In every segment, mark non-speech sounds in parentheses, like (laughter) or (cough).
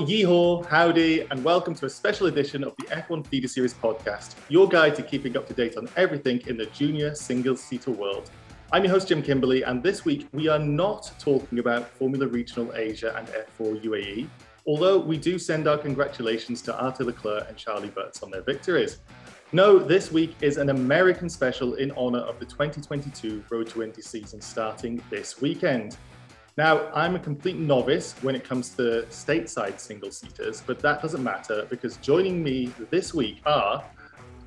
Yeehaw, howdy, and welcome to a special edition of the F1 Feeder Series podcast, your guide to keeping up to date on everything in the junior single seater world. I'm your host, Jim Kimberley, and this week we are not talking about Formula Regional Asia and F4 UAE, although we do send our congratulations to Arthur Leclerc and Charlie Wurz on their victories. No, this week is an American special in honor of the 2022 Road to Indy season starting this weekend. Now, I'm a complete novice when it comes to stateside single seaters, but that doesn't matter because joining me this week are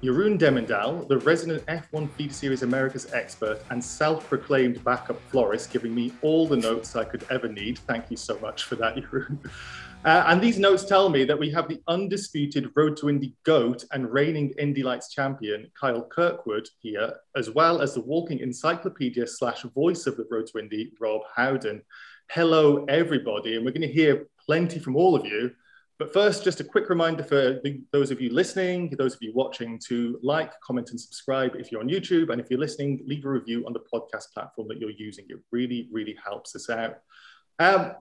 Jeroen Demmendaal, the resident F1 Feeder Series Americas expert and self proclaimed backup florist, giving me all the notes I could ever need. Thank you so much for that, Jeroen. Uh, and these notes tell me that we have the undisputed Road to Indy GOAT and reigning Indy Lights champion, Kyle Kirkwood, here, as well as the walking encyclopedia slash voice of the Road to Indy, Rob Howden. Hello, everybody, and we're going to hear plenty from all of you. But first, just a quick reminder for the, those of you listening, those of you watching, to like, comment, and subscribe if you're on YouTube. And if you're listening, leave a review on the podcast platform that you're using. It really, really helps us out. Um,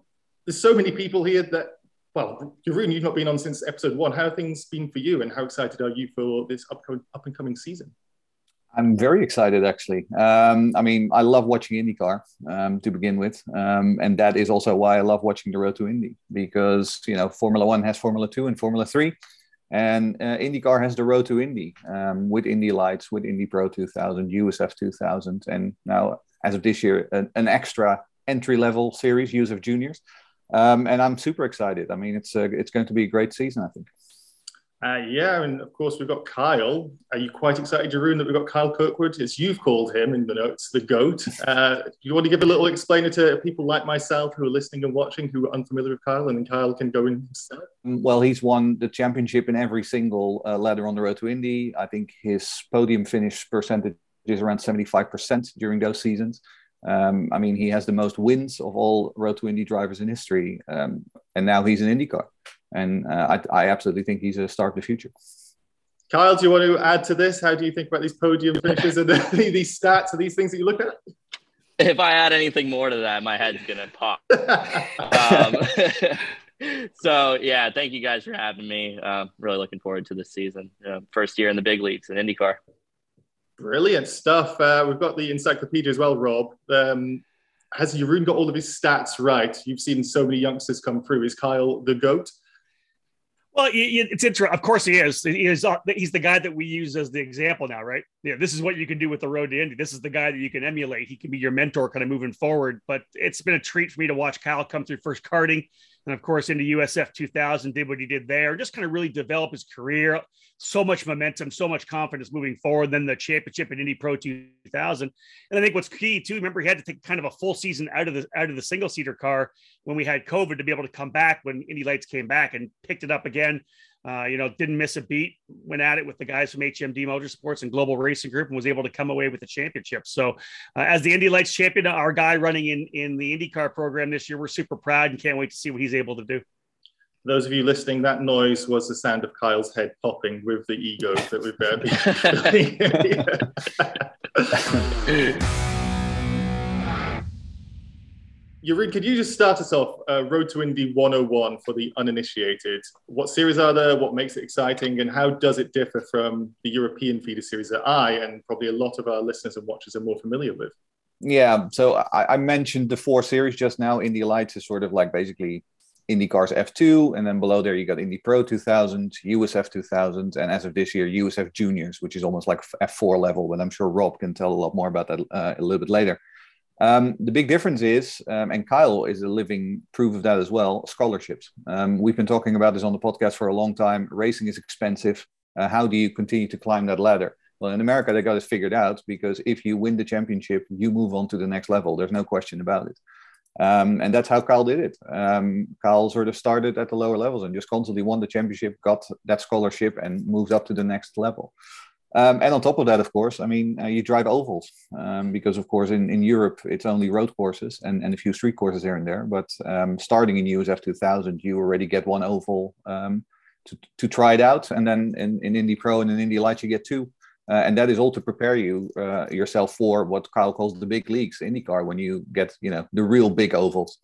there's so many people here that well, Jeroen, you've not been on since episode one. How have things been for you, and how excited are you for this upcoming up and coming season? I'm very excited, actually. Um, I mean, I love watching IndyCar um, to begin with, um, and that is also why I love watching the Road to Indy because you know Formula One has Formula Two and Formula Three, and uh, IndyCar has the Road to Indy um, with Indy Lights, with Indy Pro 2000, USF 2000, and now as of this year, an, an extra entry level series, USF Juniors. Um, and I'm super excited. I mean, it's uh, it's going to be a great season, I think. Uh, yeah, and of course we've got Kyle. Are you quite excited, Jeroen, that we've got Kyle Kirkwood, as you've called him in the notes, the GOAT? Uh, do you want to give a little explainer to people like myself who are listening and watching who are unfamiliar with Kyle, and then Kyle can go in mm, Well, he's won the championship in every single uh, ladder on the road to Indy. I think his podium finish percentage is around 75% during those seasons. Um, I mean, he has the most wins of all Road to Indy drivers in history, um, and now he's in IndyCar, and uh, I, I, absolutely think he's a star of the future. Kyle, do you want to add to this? How do you think about these podium finishes and (laughs) the, these stats? and these things that you look at? If I add anything more to that, my head's gonna pop. (laughs) um, (laughs) so yeah, thank you guys for having me. Uh, really looking forward to this season. Uh, first year in the big leagues in IndyCar. Brilliant stuff. Uh, we've got the encyclopedia as well, Rob. Um, has Jeroen got all of his stats right? You've seen so many youngsters come through. Is Kyle the GOAT? Well, it's interesting. Of course, he is. He is. Uh, he's the guy that we use as the example now, right? Yeah, this is what you can do with the road to Indy. This is the guy that you can emulate. He can be your mentor, kind of moving forward. But it's been a treat for me to watch Kyle come through first karting and of course into USF 2000 did what he did there, just kind of really develop his career. So much momentum, so much confidence moving forward. Then the championship in Indy Pro 2000, and I think what's key too. Remember, he had to take kind of a full season out of the out of the single seater car when we had COVID to be able to come back when Indy Lights came back and picked it up again. Uh, you know, didn't miss a beat, went at it with the guys from HMD Motorsports and Global Racing Group and was able to come away with the championship. So, uh, as the Indy Lights champion, our guy running in, in the IndyCar program this year, we're super proud and can't wait to see what he's able to do. For those of you listening, that noise was the sound of Kyle's head popping with the ego that we've been. (laughs) (laughs) (laughs) Jeroen, could you just start us off? Uh, Road to Indy 101 for the uninitiated. What series are there? What makes it exciting? And how does it differ from the European feeder series that I and probably a lot of our listeners and watchers are more familiar with? Yeah, so I, I mentioned the four series just now. Indy Lights is sort of like basically IndyCar's F2, and then below there you got Indy Pro 2000, USF 2000, and as of this year, USF Juniors, which is almost like F4 level. But I'm sure Rob can tell a lot more about that uh, a little bit later. Um, the big difference is, um, and Kyle is a living proof of that as well, scholarships. Um, we've been talking about this on the podcast for a long time. Racing is expensive. Uh, how do you continue to climb that ladder? Well, in America, they got this figured out because if you win the championship, you move on to the next level. There's no question about it. Um, and that's how Kyle did it. Um, Kyle sort of started at the lower levels and just constantly won the championship, got that scholarship, and moved up to the next level. Um, and on top of that, of course, I mean, uh, you drive ovals um, because, of course, in, in Europe, it's only road courses and, and a few street courses here and there. But um, starting in USF 2000, you already get one oval um, to, to try it out. And then in, in Indy Pro and in Indy Light, you get two. Uh, and that is all to prepare you uh, yourself for what Kyle calls the big leagues, IndyCar, when you get, you know, the real big ovals.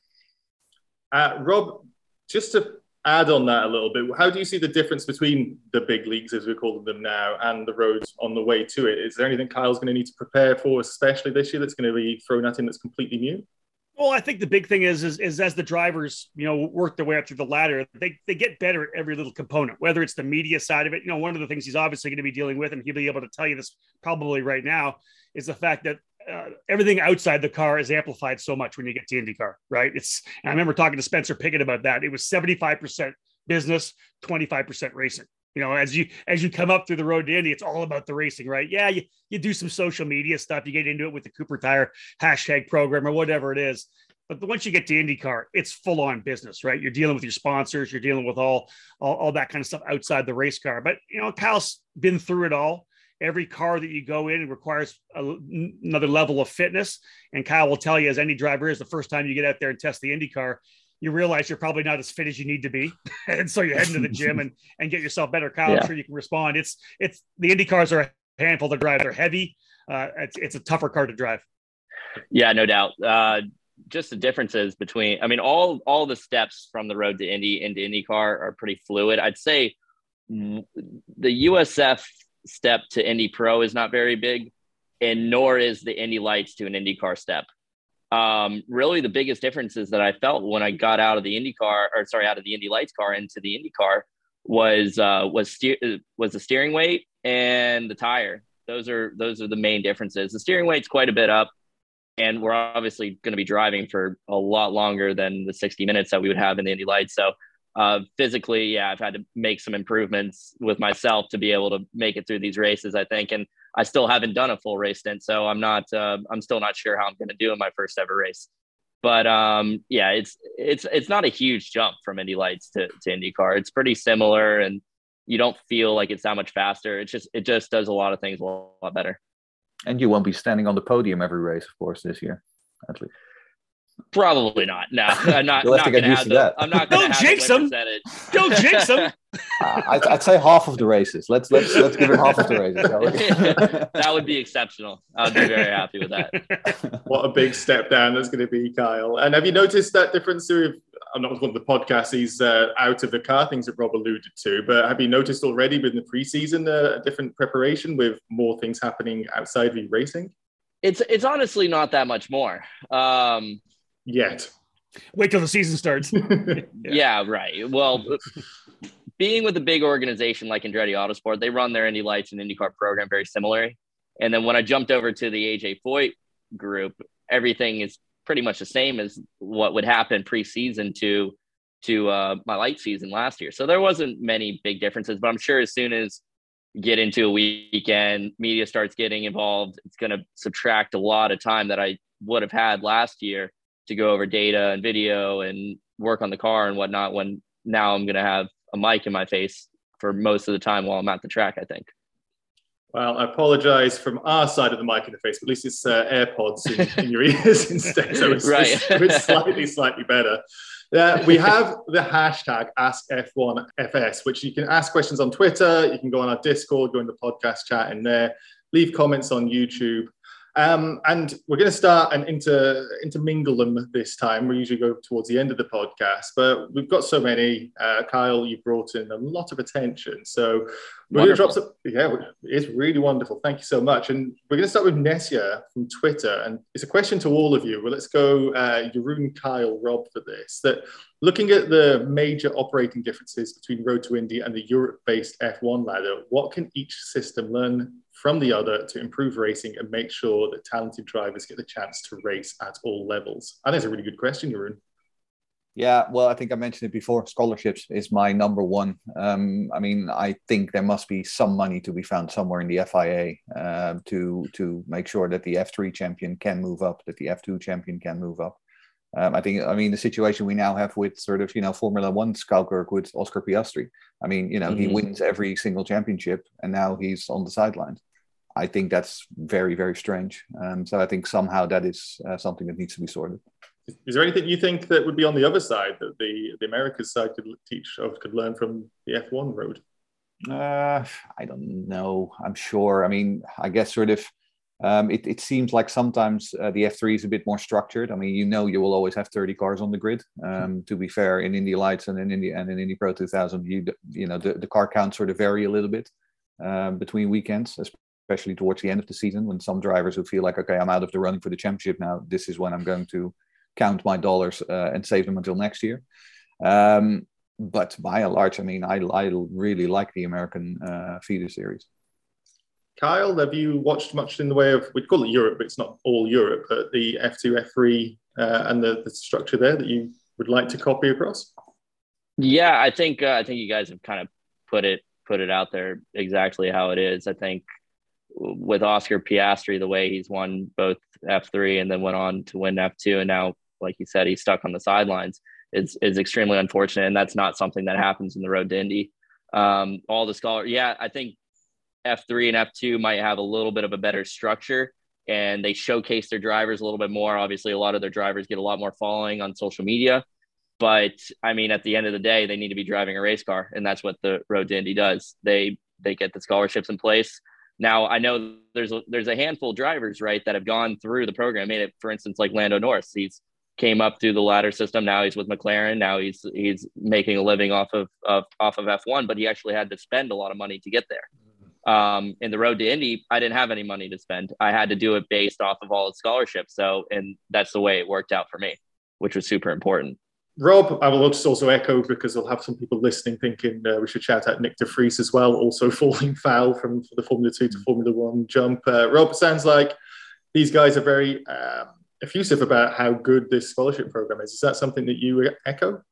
Uh, Rob, just to add on that a little bit, how do you see the difference between the big leagues, as we call them now, and the roads on the way to it? Is there anything Kyle's going to need to prepare for, especially this year, that's going to be thrown at him that's completely new? Well, I think the big thing is, is, is as the drivers, you know, work their way up through the ladder, they, they get better at every little component, whether it's the media side of it. You know, one of the things he's obviously going to be dealing with, and he'll be able to tell you this probably right now, is the fact that uh, everything outside the car is amplified so much when you get to IndyCar, right? It's, I remember talking to Spencer Pigot about that. It was 75% business, 25% racing. You know, as you as you come up through the road to Indy, it's all about the racing, right? Yeah, you, you do some social media stuff, you get into it with the Cooper Tire hashtag program or whatever it is. But once you get to IndyCar, it's full on business, right? You're dealing with your sponsors, you're dealing with all, all, all that kind of stuff outside the race car. But you know, Kyle's been through it all every car that you go in requires a, another level of fitness. And Kyle will tell you, as any driver is, the first time you get out there and test the Indy car, you realize you're probably not as fit as you need to be, (laughs) and so you head into the gym and and get yourself better. Kyle, yeah. I'm sure you can respond. It's it's the Indy cars are a handful to drive. They're heavy. Uh, it's it's a tougher car to drive. Yeah, no doubt. Uh, just the differences between. I mean, all all the steps from the road to Indy into IndyCar are pretty fluid. I'd say the USF step to Indy Pro is not very big, and nor is the Indy Lights to an IndyCar step. Um, really, the biggest differences that I felt when I got out of the Indy car, or sorry, out of the Indy Lights car into the Indy car, was uh, was steer was the steering weight and the tire. Those are those are the main differences. The steering weight's quite a bit up, and we're obviously going to be driving for a lot longer than the 60 minutes that we would have in the Indy Lights. So uh, physically, yeah, I've had to make some improvements with myself to be able to make it through these races. I think, and I still haven't done a full race stint, so I'm not. Uh, I'm still not sure how I'm going to do in my first ever race. But um, yeah, it's it's it's not a huge jump from Indy Lights to to IndyCar. It's pretty similar, and you don't feel like it's that much faster. It's just it just does a lot of things a lot better. And you won't be standing on the podium every race, of course, this year, at least. Probably not. No, (laughs) I'm not. You'll have to get used to the, that. I'm not going to jinx them. Don't jinx them. Uh, (laughs) I'd, I'd, say half of the races. Let's let's let's give it half of the races. (laughs) that would be exceptional. I'd be very happy with that. What a big step down that's going to be, Kyle. And have you noticed that difference? With, I'm not one of the podcasts. He's uh, out of the car things that Rob alluded to, but have you noticed already within the preseason uh, a different preparation with more things happening outside of the racing? It's it's honestly not that much more. Um, yet. Wait till the season starts. (laughs) yeah. yeah. right. Well, being with a big organization like Andretti Autosport, they run their Indy Lights and IndyCar program very similarly. And then when I jumped over to the AJ Foyt group, everything is pretty much the same as what would happen preseason to to uh, my light season last year. So there wasn't many big differences, but I'm sure as soon as get into a weekend, media starts getting involved, it's going to subtract a lot of time that I would have had last year to go over data and video and work on the car and whatnot when now I'm going to have a mic in my face for most of the time while I'm at the track, I think. Well, I apologize from our side of the mic in the face, but at least it's uh, AirPods in, (laughs) in, your ears instead. So it's, right. it's, it's slightly, slightly better. Uh, we have the hashtag AskF1FS, which you can ask questions on Twitter. You can go on our Discord, go in the podcast chat in there, leave comments on YouTube. Um, and we're going to start and inter, intermingle them this time. We usually go towards the end of the podcast, but we've got so many. Uh, Kyle, you brought in a lot of attention. So we're going to drop some. Yeah, it's really wonderful. Thank you so much. And we're going to start with Nesia from Twitter. And it's a question to all of you. Well, let's go, uh, Jeroen, Kyle, Rob, for this. That looking at the major operating differences between Road to Indy and the Europe based F1 ladder, what can each system learn from the other to improve racing and make sure that talented drivers get the chance to race at all levels? And that's a really good question, Jeroen. Yeah, well, I think I mentioned it before. Scholarships is my number one. Um, I mean, I think there must be some money to be found somewhere in the FIA uh, to to make sure that the F3 champion can move up, that the F2 champion can move up. Um, I think, I mean, the situation we now have with sort of, you know, Formula One Schalkirk with Oscar Piastri. I mean, you know, mm-hmm. he wins every single championship and now he's on the sidelines. I think that's very, very strange. Um, so I think somehow that is uh, something that needs to be sorted. Is there anything you think that would be on the other side that the, the Americas side could teach or could learn from the F1 road? Uh, I don't know. I'm sure. I mean, I guess sort of Um, it, it seems like sometimes uh, the F3 is a bit more structured. I mean, you know, you will always have 30 cars on the grid. Um, to be fair, in Indy Lights and in Indy and in Indy Pro 2000, you you know the, the car counts sort of vary a little bit um, between weekends, especially towards the end of the season when some drivers would feel like, okay, I'm out of the running for the championship now. This is when I'm going to count my dollars uh, and save them until next year. Um, but by and large, I mean, I, I really like the American uh, feeder series. Kyle, have you watched much in the way of, we'd call it Europe, but it's not all Europe, but the F2, F3 uh, and the, the structure there that you would like to copy across? Yeah, I think uh, I think you guys have kind of put it put it out there exactly how it is. I think with Oscar Piastri, the way he's won both F3 and then went on to win F2, and now, like you said, he's stuck on the sidelines. Is is extremely unfortunate, and that's not something that happens in the road to Indy. Um, all the scholar, yeah, I think F3 and F2 might have a little bit of a better structure and they showcase their drivers a little bit more. Obviously, a lot of their drivers get a lot more following on social media. But I mean, at the end of the day, they need to be driving a race car, and that's what the Road to Indy does. They they get the scholarships in place. Now I know there's a, there's a handful of drivers right that have gone through the program. Made it, for instance, like Lando Norris. He's came up through the ladder system. Now he's with McLaren. Now he's he's making a living off of, of off of F1. But he actually had to spend a lot of money to get there um, in the road to Indy, I didn't have any money to spend. I had to do it based off of all the scholarships. So, and that's the way it worked out for me, which was super important. Rob, I will just also echo because I'll have some people listening thinking uh, we should shout out Nyck de Vries as well, also (laughs) falling foul from the Formula Two to Formula One jump. Uh, Rob, sounds like these guys are very um, effusive about how good this scholarship program is. Is that something that you echo?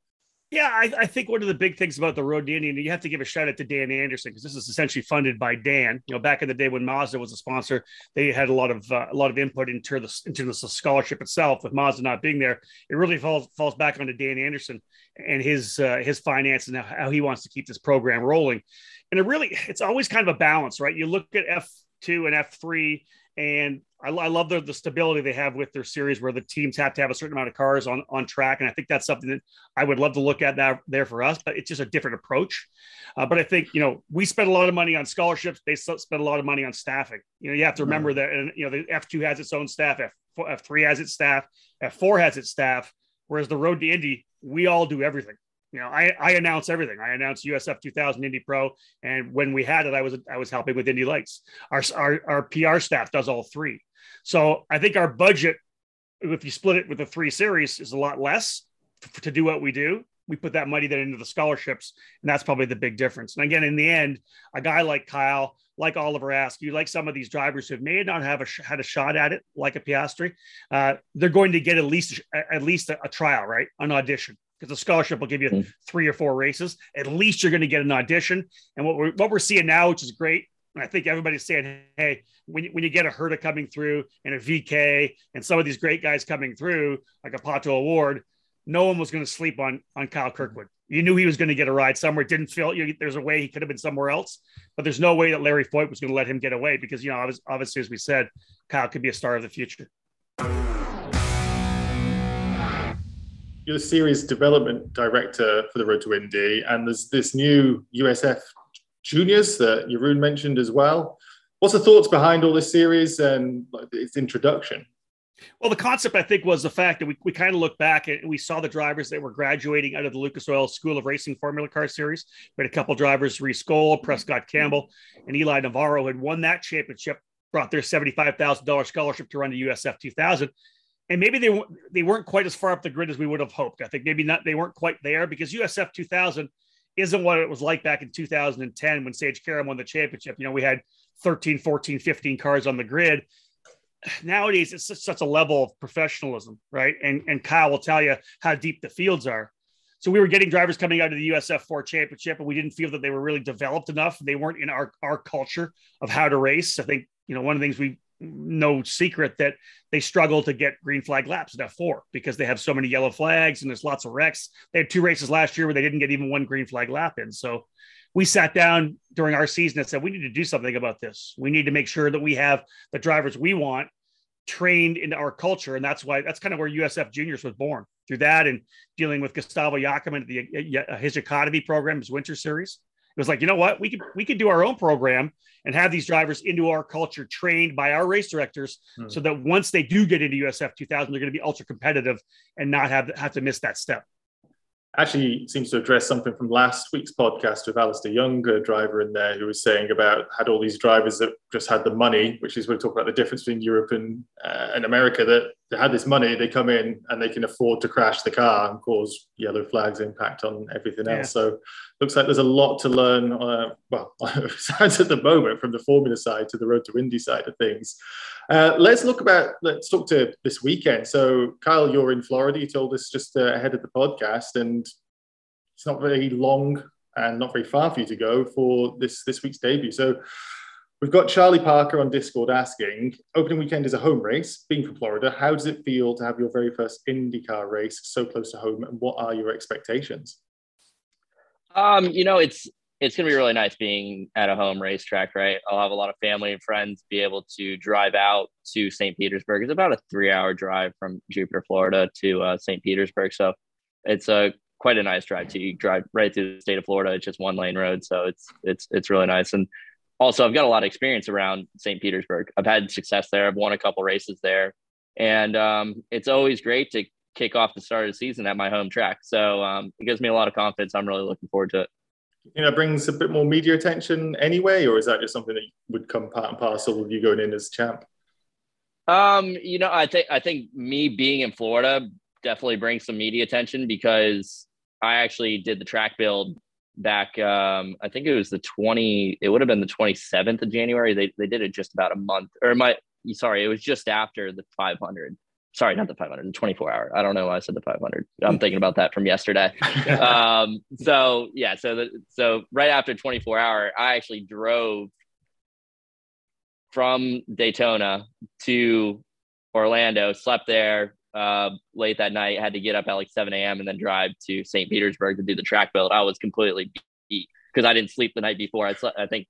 Yeah, I, I, think one of the big things about the Road and you have to give a shout out to Dan Anderson because this is essentially funded by Dan. You know, back in the day when Mazda was a sponsor, they had a lot of uh, a lot of input into the into the scholarship itself. With Mazda not being there, it really falls falls back onto Dan Anderson and his uh, his finance and how he wants to keep this program rolling. And it really, it's always kind of a balance, right? You look at F two and F three, and I, I love the, the stability they have with their series where the teams have to have a certain amount of cars on, on track. And I think that's something that I would love to look at that there for us, but it's just a different approach. Uh, but I think, you know, we spend a lot of money on scholarships. They spend a lot of money on staffing. You know, you have to remember that, and, you know, the F2 has its own staff, F, F3 has its staff, F4 has its staff, whereas the road to Indy, we all do everything know, I, I announce everything. I announce USF 2000 Indy Pro, and when we had it, I was I was helping with Indy Lights. Our, our our PR staff does all three. So I think our budget, if you split it with the three series, is a lot less to do what we do. We put that money then into the scholarships, and that's probably the big difference. And again, in the end, a guy like Kyle, like Oliver Askew, like some of these drivers who may not have a, had a shot at it, like a Piastri, uh, they're going to get at least at least a, a trial, right, an audition because the scholarship will give you mm. three or four races. At least you're going to get an audition. And what we're what we're seeing now, which is great, and I think everybody's saying, hey, when you, when you get a Herta coming through and a VeeKay and some of these great guys coming through, like a Pato O'Ward, no one was going to sleep on on Kyle Kirkwood. You knew he was going to get a ride somewhere. It didn't feel you, there's a way he could have been somewhere else, but there's no way that Larry Foyt was going to let him get away because you know obviously as we said, Kyle could be a star of the future. You're the series development director for the Road to Indy, and there's this new USF Juniors that Jeroen mentioned as well. What's the thoughts behind all this series and its introduction? Well, the concept, I think, was the fact that we, we kind of looked back and we saw the drivers that were graduating out of the Lucas Oil School of Racing Formula Car Series. We had a couple drivers, Reece Skoll, Prescott Campbell, and Eli Navarro had won that championship, brought their $75,000 scholarship to run the USF 2000 and maybe they they weren't quite as far up the grid as we would have hoped. I think maybe not they weren't quite there because USF 2000 isn't what it was like back in 2010 when Sage Karam won the championship. You know, we had 13, 14, 15 cars on the grid. (sighs) Nowadays, it's such, such a level of professionalism, right? And and Kyle will tell you how deep the fields are. So we were getting drivers coming out of the USF 4 championship, and we didn't feel that they were really developed enough. They weren't in our, our culture of how to race. I think, you know, one of the things we no secret that they struggle to get green flag laps at F4 because they have so many yellow flags and there's lots of wrecks. They had two races last year where they didn't get even one green flag lap in. So we sat down during our season and said, we need to do something about this. We need to make sure that we have the drivers we want trained into our culture. And that's why that's kind of where USF Juniors was born through that and dealing with Gustavo Yacamán at the his Academy program, his winter series It was like, you know what, we could we could do our own program and have these drivers into our culture, trained by our race directors, hmm. so that once they do get into USF 2000, they're going to be ultra competitive and not have have to miss that step actually seems to address something from last week's podcast with Alistair Young, a driver in there, who was saying about had all these drivers that just had the money, which is we talk about the difference between Europe and, uh, and America, that they had this money, they come in and they can afford to crash the car and cause yellow flags impact on everything else. Yeah. So looks like there's a lot to learn. Uh, well, (laughs) at the moment from the Formula side to the Road to Indy side of things. Uh, let's look about. Let's talk to this weekend. So, Kyle, you're in Florida. You told us just uh, ahead of the podcast, and it's not very long and not very far for you to go for this this week's debut. So, we've got Charlie Parker on Discord asking: Opening weekend is a home race. Being from Florida, how does it feel to have your very first IndyCar race so close to home, and what are your expectations? Um, you know, it's it's going to be really nice being at a home racetrack, right? I'll have a lot of family and friends be able to drive out to St. Petersburg. It's about a three hour drive from Jupiter, Florida to uh, St. Petersburg. So it's a quite a nice drive to you drive right through the state of Florida. It's just one lane road. So it's, it's, it's really nice. And also I've got a lot of experience around St. Petersburg. I've had success there. I've won a couple races there and um, it's always great to kick off the start of the season at my home track. So um, it gives me a lot of confidence. I'm really looking forward to it you know brings a bit more media attention anyway, or is that just something that would come part and parcel of you going in as champ? Um, you know, I think I think me being in Florida definitely brings some media attention because I actually did the track build back um I think it was the 20 it would have been the 27th of January. They they did it just about a month or my sorry, it was just after the 500 sorry, not the 500, the 24 hour. I don't know why I said the 500. I'm thinking about that from yesterday. (laughs) um, so yeah, so the, so right after 24 hour, I actually drove from Daytona to Orlando, slept there uh, late that night, had to get up at like 7 a.m. and then drive to St. Petersburg to do the track build. I was completely beat because I didn't sleep the night before. I slept, I think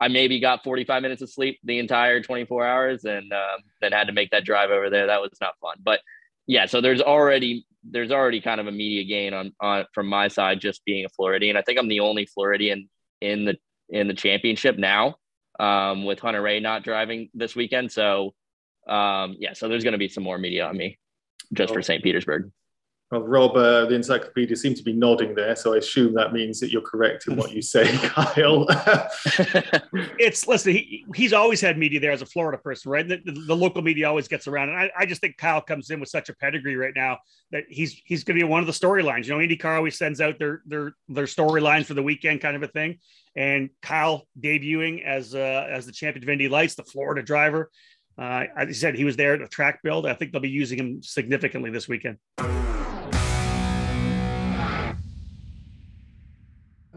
I maybe got 45 minutes of sleep the entire 24 hours and um, then had to make that drive over there. That was not fun. But yeah, so there's already there's already kind of a media gain on on from my side just being a Floridian. I think I'm the only Floridian in the in the championship now um, with Hunter Ray not driving this weekend. So um, yeah, so there's going to be some more media on me just oh. for St. Petersburg. Well, Rob, uh, the encyclopedia seems to be nodding there, so I assume that means that you're correct in what you say, (laughs) Kyle. (laughs) it's listen, he, he's always had media there as a Florida person, right? The, the, the local media always gets around, and I, I, just think Kyle comes in with such a pedigree right now that he's he's going to be one of the storylines. You know, IndyCar always sends out their their their storylines for the weekend, kind of a thing. And Kyle debuting as uh, as the champion of Indy Lights, the Florida driver. Uh, as I said, he was there at the track build. I think they'll be using him significantly this weekend.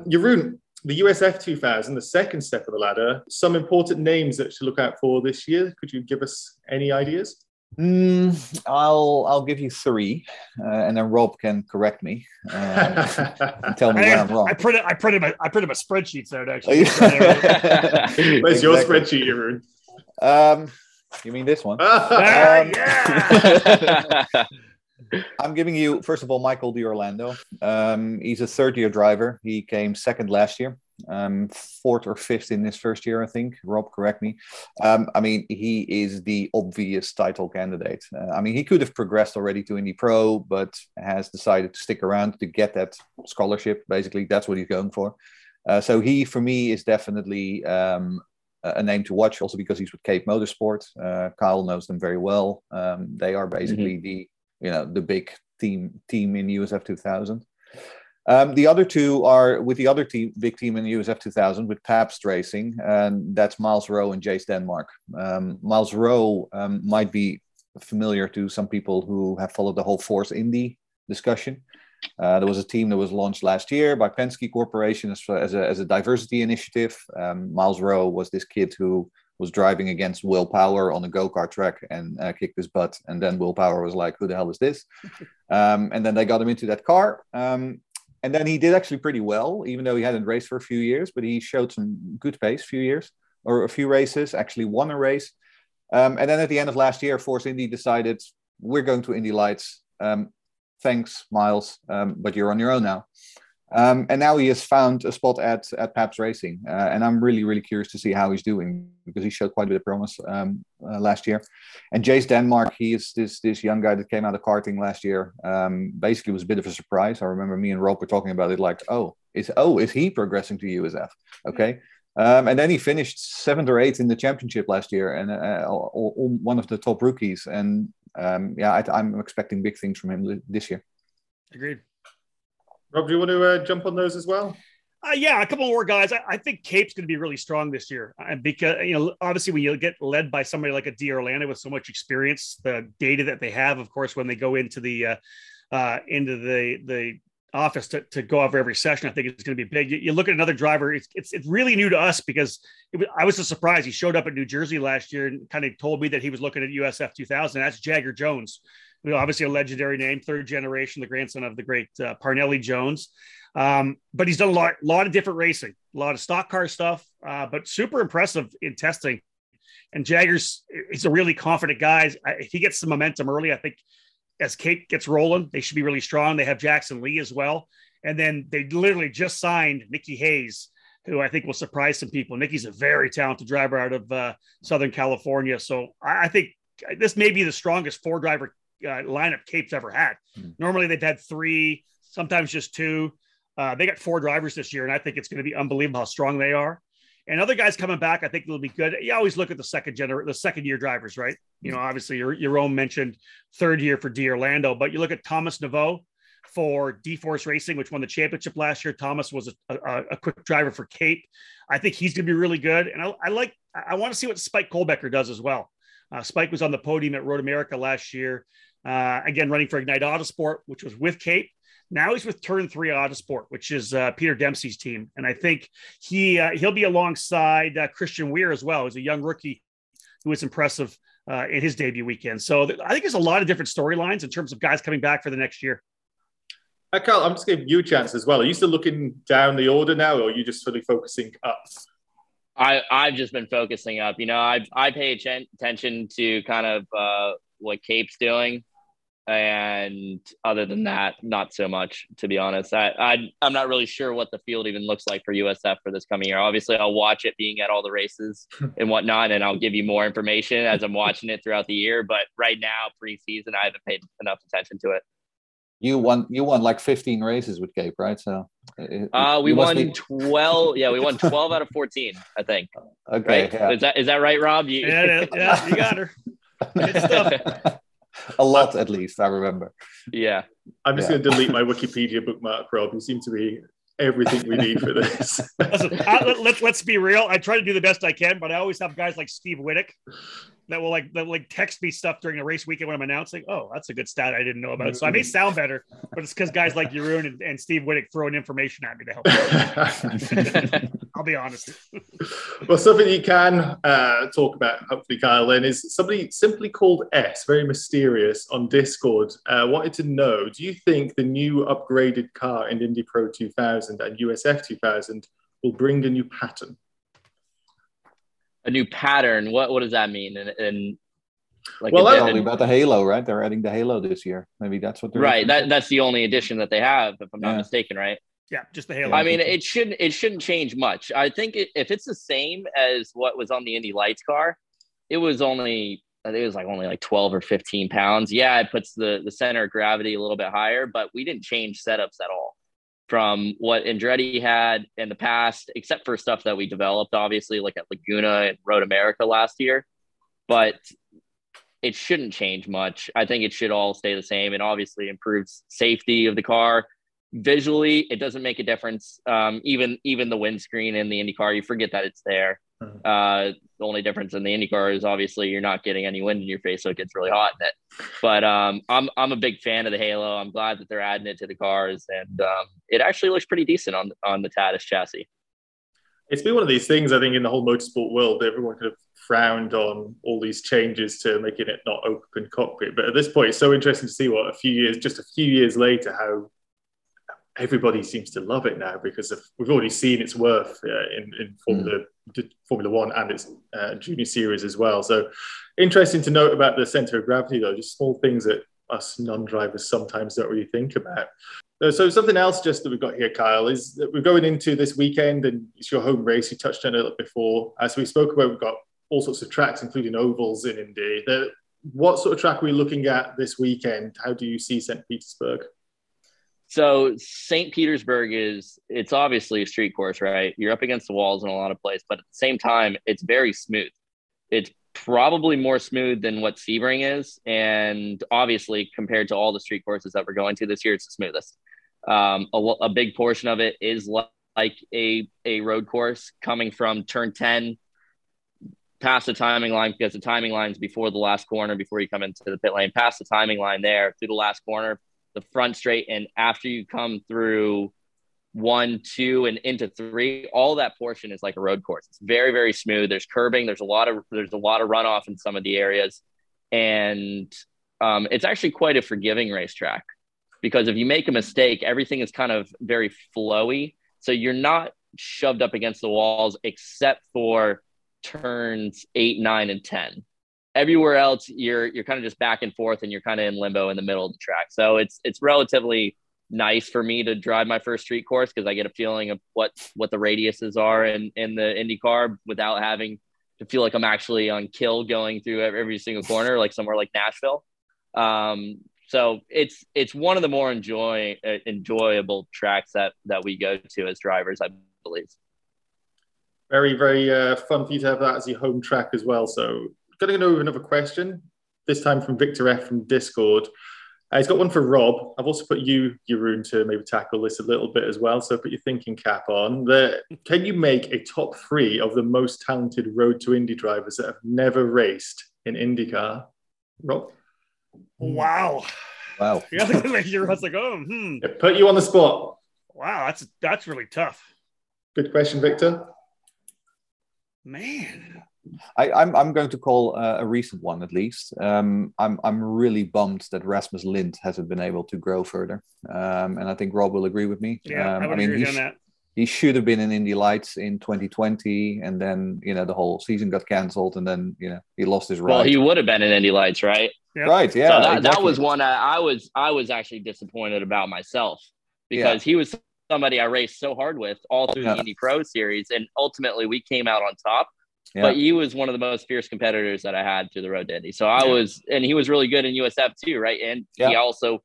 Jeroen, the USF 2000, the second step of the ladder, some important names that to look out for this year. Could you give us any ideas? Mm, I'll I'll give you three, uh, and then Rob can correct me um, and tell me (laughs) I, where I'm wrong. I printed I printed my I printed my spreadsheets out actually. (laughs) Where's exactly. your spreadsheet, Jeroen? Um, you mean this one? (laughs) Um, yeah. I'm giving you, first of all, Michael D'Orlando. Um, he's a third year driver. He came second last year, um, fourth or fifth in his first year, I think. Rob, correct me. Um, I mean, he is the obvious title candidate. Uh, I mean, he could have progressed already to Indy Pro, but has decided to stick around to get that scholarship. Basically, that's what he's going for. Uh, so he, for me, is definitely um, a name to watch also because he's with Cape Motorsport. Uh, Kyle knows them very well. Um, they are basically mm-hmm. the you know the big team team in USF 2000. Um, the other two are with the other team, big team in USF 2000 with Pabst Racing, and that's Myles Rowe and Jace Denmark. Um, Myles Rowe um, might be familiar to some people who have followed the whole Force Indy discussion. Uh, there was a team that was launched last year by Penske Corporation as, as, a, as a diversity initiative. Um, Myles Rowe was this kid who was driving against Will Power on a go kart track and uh, kicked his butt. And then Will Power was like, "Who the hell is this?" (laughs) Um, and then they got him into that car. Um, and then he did actually pretty well, even though he hadn't raced for a few years. But he showed some good pace, few years or a few races. Actually, won a race. Um, and then at the end of last year, Force Indy decided we're going to Indy Lights. Um, thanks, Myles, um, but you're on your own now. Um, and now he has found a spot at at Pabst Racing, uh, and I'm really really curious to see how he's doing because he showed quite a bit of promise um, uh, last year. And Jace Denmark, he is this this young guy that came out of karting last year. Um, basically, was a bit of a surprise. I remember me and Rob were talking about it, like, oh, is oh is he progressing to USF? Okay. Um, and then he finished seventh or eighth in the championship last year, and uh, all, all, one of the top rookies. And um, yeah, I, I'm expecting big things from him this year. Agreed. Rob, do you want to uh, jump on those as well? Uh, yeah, a couple more guys. I, I think Cape's going to be really strong this year, uh, because you know, obviously, when you get led by somebody like a D'Orlando with so much experience, the data that they have, of course, when they go into the uh, uh, into the the office to, to go over every session, I think it's going to be big. You, you look at another driver; it's it's, it's really new to us because was, I was so surprised. He showed up at New Jersey last year and kind of told me that he was looking at USF 2000. That's Jagger Jones obviously a legendary name, third generation, the grandson of the great uh, Parnelli Jones. Um, but he's done a lot, lot of different racing, a lot of stock car stuff, uh, but super impressive in testing. And Jaggers, he's a really confident guy. If he gets some momentum early, I think as Cape gets rolling, they should be really strong. They have Jackson Lee as well. And then they literally just signed Nicky Hays, who I think will surprise some people. Nicky's a very talented driver out of uh, Southern California. So I think this may be the strongest four driver uh, lineup Cape's ever had. Hmm. Normally they've had three, sometimes just two. Uh, they got four drivers this year, and I think it's going to be unbelievable how strong they are. And other guys coming back, I think it'll be good. You always look at the second gener- the second year drivers, right? You know, obviously your Jeroen mentioned third year for D'Orlando, but you look at Thomas Nepveu for DEForce Racing, which won the championship last year. Thomas was a, a, a quick driver for Cape. I think he's going to be really good, and I, I like. I want to see what Spike Kohlbecker does as well. Uh, Spike was on the podium at Road America last year. Uh, again, running for Ignite Autosport, which was with Cape. Now he's with Turn Three Autosport, which is uh, Peter Dempsey's team, and I think he uh, he'll be alongside uh, Christian Weir as well. He's a young rookie who was impressive uh, in his debut weekend. So th- I think there's a lot of different storylines in terms of guys coming back for the next year. Uh, Carl, I'm just giving you a chance as well. Are you still looking down the order now, or are you just fully focusing up? I I've just been focusing up. You know, I I pay attention to kind of uh, what Cape's doing and other than that, not so much. To be honest, I, I I'm not really sure what the field even looks like for USF for this coming year. Obviously, I'll watch it being at all the races (laughs) and whatnot, and I'll give you more information as I'm watching it throughout the year. But right now, preseason, I haven't paid enough attention to it. You won. You won like 15 races with Cape, right? So, it, uh, we won be... 12. (laughs) Yeah, we won 12 out of 14, I think. Okay, right? yeah. is that is that right, Rob? You... Yeah, yeah, you got her. (laughs) Good stuff a lot (laughs) at least. I remember. Yeah. I'm just yeah. going to delete my (laughs) Wikipedia bookmark, Rob. You seem to be everything we need for this. (laughs) Listen, I, let, let, let's be real. I try to do the best I can, but I always have guys like Steve Wittich that will like that will like text me stuff during the race weekend when I'm announcing. Oh, that's a good stat I didn't know about. So I may sound better, but it's because guys like Jeroen and, and Steve Wittich throwing information at me to help. (laughs) I'll be honest. well, something you can uh, talk about, hopefully, Kyle, then is somebody simply called S, very mysterious on Discord. Uh, wanted to know: Do you think the new upgraded car in Indy Pro 2000 and USF 2000 will bring a new pattern? A new pattern. What what does that mean? And, and like well, that's probably about the Halo, right? They're adding the Halo this year. Maybe that's what they're right. That that's the only addition that they have, if I'm not yeah. mistaken, right? Yeah, just the Halo. I mean, it shouldn't it shouldn't change much. I think it, if it's the same as what was on the Indy Lights car, it was only I think it was like only like 12 or 15 pounds. Yeah, it puts the the center of gravity a little bit higher, but we didn't change setups at all from what Andretti had in the past, except for stuff that we developed, obviously, like at Laguna and Road America last year. But it shouldn't change much. I think it should all stay the same and obviously improves safety of the car. Visually, it doesn't make a difference. Um, even even the windscreen in the Indy car, you forget that it's there. Mm-hmm. Uh, the only difference in the IndyCar is obviously you're not getting any wind in your face, so it gets really hot in it. But um, I'm I'm a big fan of the Halo. I'm glad that they're adding it to the cars, and um, it actually looks pretty decent on on the Tatuus chassis. It's been one of these things I think in the whole motorsport world. Everyone kind of frowned on all these changes to making it not open cockpit, but at this point, it's so interesting to see what a few years, just a few years later, how everybody seems to love it now because of, we've already seen its worth uh, in, in Formula mm. Formula One and its uh, junior series as well. So interesting to note about the center of gravity, though, just small things that us non-drivers sometimes don't really think about. Uh, so something else just that we've got here, Kyle, is that we're going into this weekend and it's your home race. You touched on it before. As we spoke about, we've got all sorts of tracks, including ovals in Indy. The, what sort of track are we looking at this weekend? How do you see St. Petersburg? So St. Petersburg is it's obviously a street course, right? You're up against the walls in a lot of places, but at the same time, it's very smooth. It's probably more smooth than what Sebring is, and obviously compared to all the street courses that we're going to this year, it's the smoothest. Um, a, a big portion of it is like a a road course coming from turn ten past the timing line because the timing line is before the last corner before you come into the pit lane past the timing line there through the last corner the front straight and after you come through one two and into three all that portion is like a road course. It's very very smooth. There's curbing. There's a lot of there's a lot of runoff in some of the areas. And um, it's actually quite a forgiving racetrack because if you make a mistake everything is kind of very flowy. So you're not shoved up against the walls except for turns eight, nine, and 10. Everywhere else, you're you're kind of just back and forth and you're kind of in limbo in the middle of the track. So it's it's relatively nice for me to drive my first street course because I get a feeling of what what the radiuses are in, in the IndyCar without having to feel like I'm actually on kill going through every single corner, like somewhere like Nashville. Um, so it's it's one of the more enjoy uh, enjoyable tracks that that we go to as drivers, I believe very, very uh, fun for you to have that as your home track as well. So, going to go with another question, this time from Victor F from Discord. Uh, he's got one for Rob. I've also put you, Jeroen, to maybe tackle this a little bit as well. So put your thinking cap on. The, can you make a top three of the most talented road to Indy drivers that have never raced in IndyCar? Rob? Wow. Wow. (laughs) Yeah, you're like, oh, hmm. Yeah, put you on the spot. Wow, that's that's really tough. Good question, Victor. Man. I, am I'm, I'm going to call uh, a recent one at least. Um, I'm I'm really bummed that Rasmus Lindh hasn't been able to grow further, um, and I think Rob will agree with me. Yeah, um, I, I mean, he, sh- he should have been in Indy Lights in 2020, and then you know the whole season got cancelled, and then you know he lost his ride. Well, he would have been in Indy Lights, right? Yep. Right. Yeah. So that, exactly. that was one I, I was I was actually disappointed about myself because yeah. he was somebody I raced so hard with all through yeah. the Indy Pro Series, and ultimately we came out on top. Yeah. But he was one of the most fierce competitors that I had through the road to Indy. So I yeah. was, and he was really good in USF too, right? And he also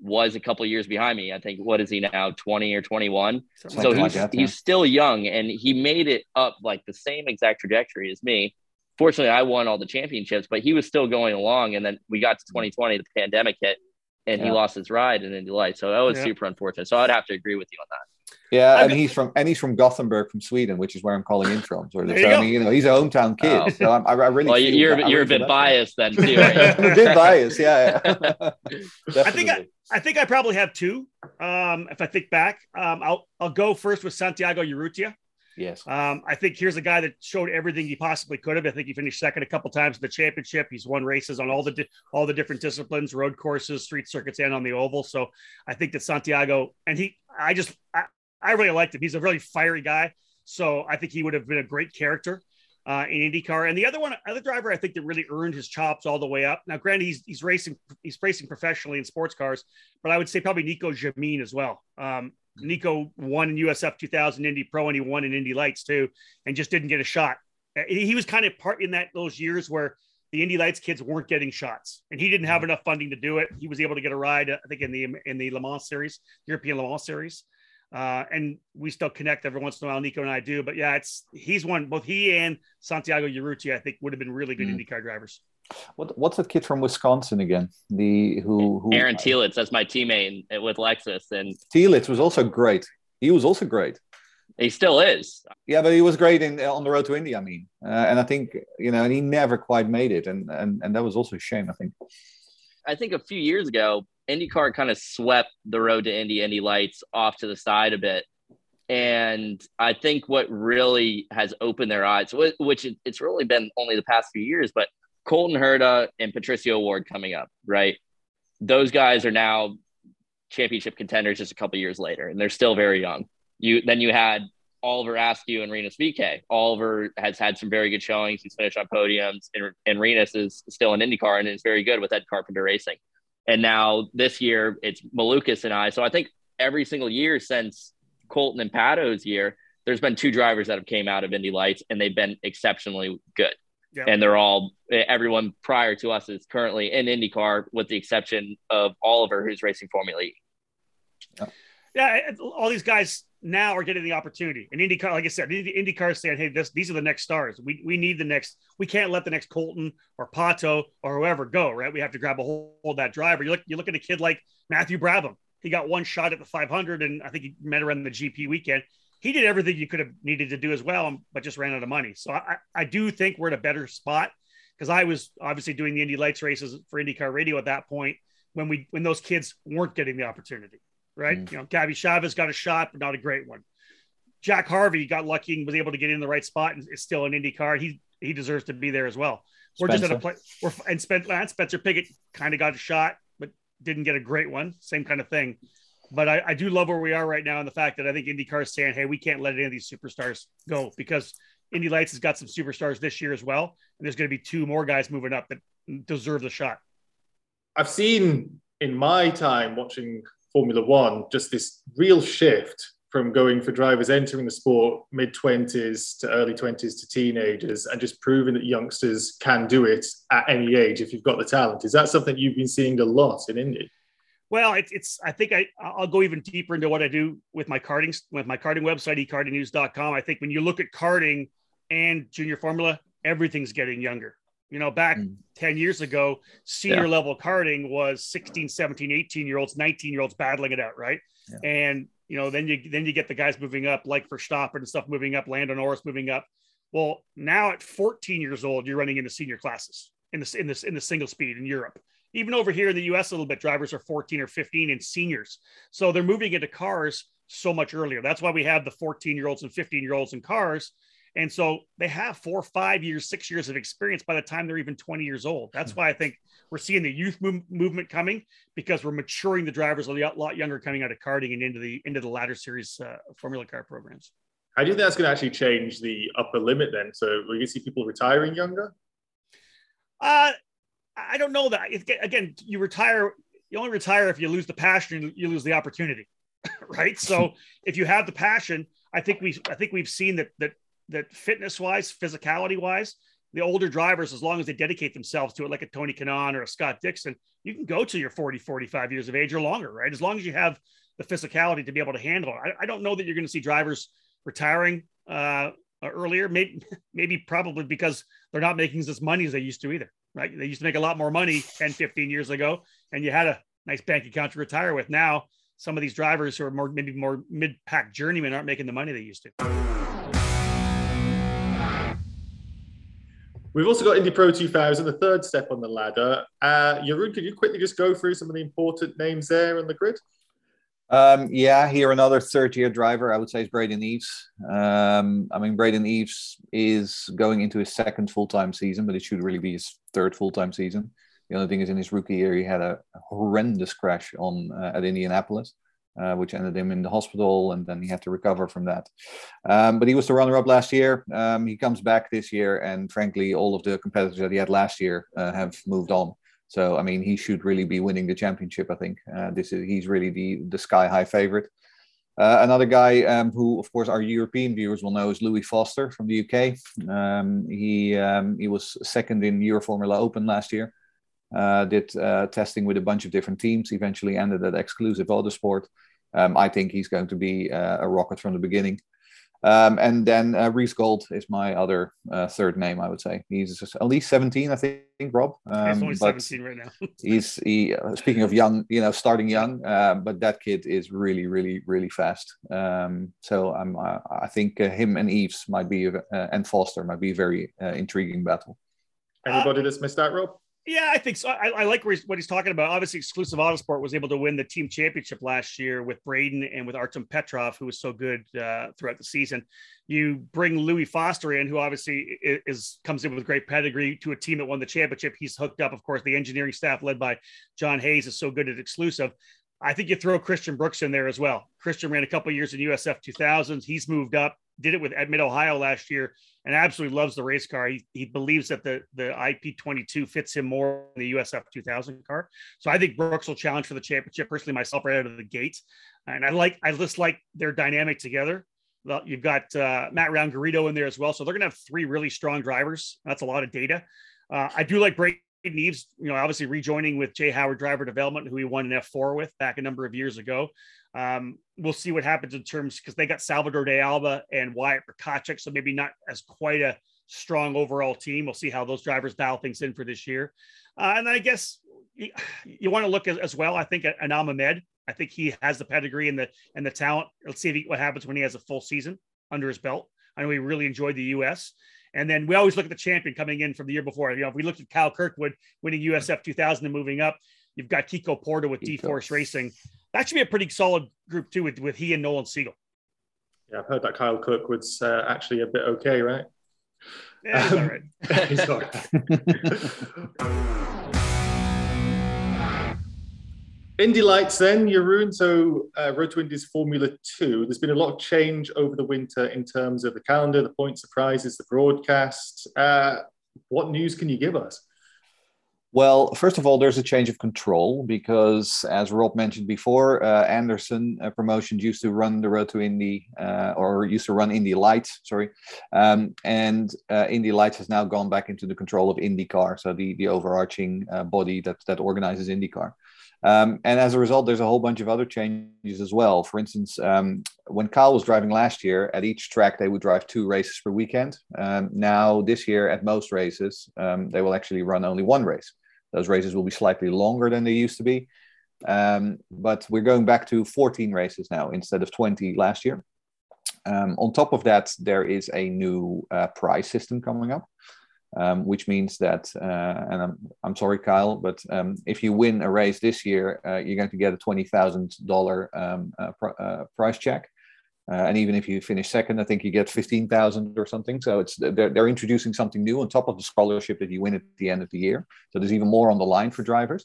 was a couple years behind me. I think what is he now, twenty or twenty one? So he's that, he's still young, and he made it up like the same exact trajectory as me. Fortunately, I won all the championships, but he was still going along. And then we got to mm-hmm. 2020, the pandemic hit, and he lost his ride in Indy Lights. So that was super unfortunate. So I'd have to agree with you on that. Yeah, and he's from and he's from Gothenburg, from Sweden, which is where I'm calling in from. Sort of. So, I mean, you know, he's a hometown kid. Oh. So I'm, i really. Well, you're you're a bit biased then too. (laughs) Right? a bit biased, yeah. yeah. (laughs) I think I, I think I probably have two. Um, if I think back, um, I'll I'll go first with Santiago Urrutia. Yes. Um, I think here's a guy that showed everything he possibly could have. I think he finished second a couple times in the championship. He's won races on all the di- all the different disciplines, road courses, street circuits, and on the oval. So I think that Santiago and he, I just I, I really liked him. He's a really fiery guy. So I think he would have been a great character uh, in IndyCar. And the other one, other driver, I think that really earned his chops all the way up. Now, granted, he's he's racing he's racing professionally in sports cars, but I would say probably Nico Jamin as well. Um, Nico won in USF 2000 Indy Pro, and he won in Indy Lights too, and just didn't get a shot. Uh, he was kind of part in that those years where the Indy Lights kids weren't getting shots, and he didn't have enough funding to do it. He was able to get a ride, I think, in the in the Le Mans series, European Le Mans series. Uh, and we still connect every once in a while. Nico and I do, but yeah, it's he's one. Both he and Santiago Urrutia, I think, would have been really good mm. IndyCar drivers. What what's that kid from Wisconsin again? The who, who Aaron Telitz. That's my teammate with Lexus, and Telitz was also great. He was also great. He still is. Yeah, but he was great in on the road to Indy. I mean, uh, and I think you know, and he never quite made it, and and and that was also a shame. I think. I think a few years ago, IndyCar kind of swept the road to Indy, Indy Lights off to the side a bit. And I think what really has opened their eyes, which it's really been only the past few years, but Colton Herta and Patricio O'Ward coming up, right? Those guys are now championship contenders just a couple years later, and they're still very young. You then you had Oliver Askew and Rinus VeeKay. Oliver has had some very good showings. He's finished on podiums, and, and Rinus is still in IndyCar and is very good with Ed Carpenter Racing. And now this year it's Malukas and I. So I think every single year since Colton and Pato's year, there's been two drivers that have came out of Indy Lights and they've been exceptionally good. Yep. And they're all everyone prior to us is currently in IndyCar, with the exception of Oliver, who's racing Formula E. Yep. Yeah, all these guys now are getting the opportunity. And IndyCar, like I said, IndyCar is saying, "Hey, this these are the next stars. We we need the next. We can't let the next Colton or Pato or whoever go. Right? We have to grab a hold that driver. You look you look at a kid like Matthew Brabham. He got one shot at the 500, and I think he met around the GP weekend he did everything you could have needed to do as well, but just ran out of money. So I, I do think we're in a better spot because I was obviously doing the Indy Lights races for IndyCar Radio at that point when we when those kids weren't getting the opportunity, right? Mm. You know, Gabby Chaves got a shot, but not a great one. Jack Harvey got lucky and was able to get in the right spot and is still an IndyCar. He he deserves to be there as well. We're just at a place. We're and Spencer, Spencer Pigot kind of got a shot, but didn't get a great one. Same kind of thing. But I, I, do love where we are right now and the fact that I think IndyCar is saying, hey, we can't let any of these superstars go because Indy Lights has got some superstars this year as well. And there's going to be two more guys moving up that deserve the shot. I've seen in my time watching Formula One just this real shift from going for drivers entering the sport mid 20s to early 20s to teenagers and just proving that youngsters can do it at any age if you've got the talent. Is that something you've been seeing a lot in Indy? Well, it, it's. I think I I'll go even deeper into what I do with my karting with my karting website ekartingnews.com. I think when you look at karting and junior formula, everything's getting younger. You know, back mm. 10 years ago, senior yeah. level karting was 16, 17, 18 year olds, 19 year olds battling it out, right? Yeah. And you know, then you then you get the guys moving up like for Verstappen and stuff moving up, Lando Norris moving up. Well, now at 14 years old, you're running into senior classes in this in this in the single speed in Europe even over here in the US a little bit, drivers are 14 or 15 and seniors. So they're moving into cars so much earlier. That's why we have the 14 year olds and 15 year olds in cars. And so they have four, five years, six years of experience by the time they're even 20 years old. That's why I think we're seeing the youth move, movement coming because we're maturing the drivers a lot younger coming out of karting and into the into the ladder series uh, Formula Car programs. How do you think that's going to actually change the upper limit then? So will you see people retiring younger? Uh, I don't know that. If, again, you retire, you only retire if you lose the passion, you lose the opportunity, (laughs) right? So (laughs) if you have the passion, I think we, I think we've seen that that that fitness wise, physicality wise, the older drivers, as long as they dedicate themselves to it, like a Tony Kanaan or a Scott Dixon, you can go to your 40, 45 years of age or longer, right? As long as you have the physicality to be able to handle it. I, I don't know that you're going to see drivers retiring uh, earlier, maybe, maybe probably because they're not making as much money as they used to either right? They used to make a lot more money 10, 15 years ago, and you had a nice bank account to retire with. Now, some of these drivers who are more maybe more mid-pack journeymen aren't making the money they used to. We've also got Indy Pro 2000, the third step on the ladder. Uh, Jeroen, could you quickly just go through some of the important names there on the grid? Um, yeah, here another third year driver, I would say, is Braden Eves. Um, I mean, Braden Eves is going into his second full time season, but it should really be his third full time season. The only thing is, in his rookie year, he had a horrendous crash on uh, at Indianapolis, uh, which ended him in the hospital, and then he had to recover from that. Um, but he was the runner up last year. Um, he comes back this year, and frankly, all of the competitors that he had last year uh, have moved on. So I mean, he should really be winning the championship. I think uh, this is he's really the the sky high favorite. Uh, another guy um, who, of course, our European viewers will know is Louis Foster from the UK. Um, he um, he was second in Euroformula Open last year. Uh, did uh, testing with a bunch of different teams. Eventually ended at Exclusive Autosport. Um, I think he's going to be uh, a rocket from the beginning. Um, and then uh, Reece Gold is my other uh, third name, I would say. He's at least 17, I think, Rob. Um, he's only 17 right now. (laughs) he's, he, uh, speaking of young, you know, starting young, uh, but that kid is really, really, really fast. Um, so I'm, uh, I think uh, him and Eves might be, and Foster might be a very intriguing battle. Anybody that's missed out, Rob? Yeah, I think so. I, I like what he's talking about. Obviously, Exclusive Autosport was able to win the team championship last year with Braden and with Artem Petrov, who was so good uh, throughout the season. You bring Louis Foster in, who obviously is, is, comes in with great pedigree to a team that won the championship. He's hooked up, of course. The engineering staff led by John Hayes is so good at exclusive. I think you throw Christian Brooks in there as well. Christian ran a couple years in USF 2000s. He's moved up. Did it with at Mid Ohio last year and absolutely loves the race car. He, he believes that the, the IP22 fits him more than the USF 2000 car. So I think Brooks will challenge for the championship. Personally, myself, right out of the gate, and I like I just like their dynamic together. Well, You've got uh, Matt Round Garrido in there as well, so they're going to have three really strong drivers. That's a lot of data. Uh, I do like Braden Eves, you know, obviously rejoining with Jay Howard Driver Development, who he won an F4 with back a number of years ago. Um, we'll see what happens in terms because they got Salvador de Alba and Wyatt Brichacek, so maybe not as quite a strong overall team. We'll see how those drivers dial things in for this year. Uh, and I guess you, you want to look as, as, well. I think at Enaam Ahmed, I think he has the pedigree and the and the talent. Let's see he, what happens when he has a full season under his belt. I know he really enjoyed the U.S. And then we always look at the champion coming in from the year before. You know, if we looked at Kyle Kirkwood winning USF 2000 and moving up, you've got Kiko Porto with DEForce Racing that should be a pretty solid group too with, with he and Nolan Siegel. Yeah, I've heard that Kyle Kirkwood's uh, actually a bit okay, right? Yeah, he's um, all right. (laughs) he's all right. (laughs) Indy Lights, then Jeroen. So, uh, Road to Indy's Formula Two. There's been a lot of change over the winter in terms of the calendar, the point prizes, the broadcast. Uh, what news can you give us? Well, first of all, there's a change of control because, as Rob mentioned before, uh, Andersen uh, Promotions used to run the Road to Indy, uh, or used to run Indy Lights, sorry, um, and uh, Indy Lights has now gone back into the control of IndyCar, so the the overarching uh, body that that organizes IndyCar. Um, and as a result, there's a whole bunch of other changes as well. For instance, um, when Kyle was driving last year, at each track they would drive two races per weekend. Um, now this year, at most races, um, they will actually run only one race. Those races will be slightly longer than they used to be. Um, but we're going back to 14 races now instead of 20 last year. Um, on top of that, there is a new uh, prize system coming up, um, which means that, uh, and I'm, I'm sorry, Kyle, but um, if you win a race this year, uh, you're going to get a $20,000 um, uh, pr- uh, prize check. Uh, and even if you finish second, I think you get 15,000 or something. So it's they're, they're introducing something new on top of the scholarship that you win at the end of the year. So there's even more on the line for drivers.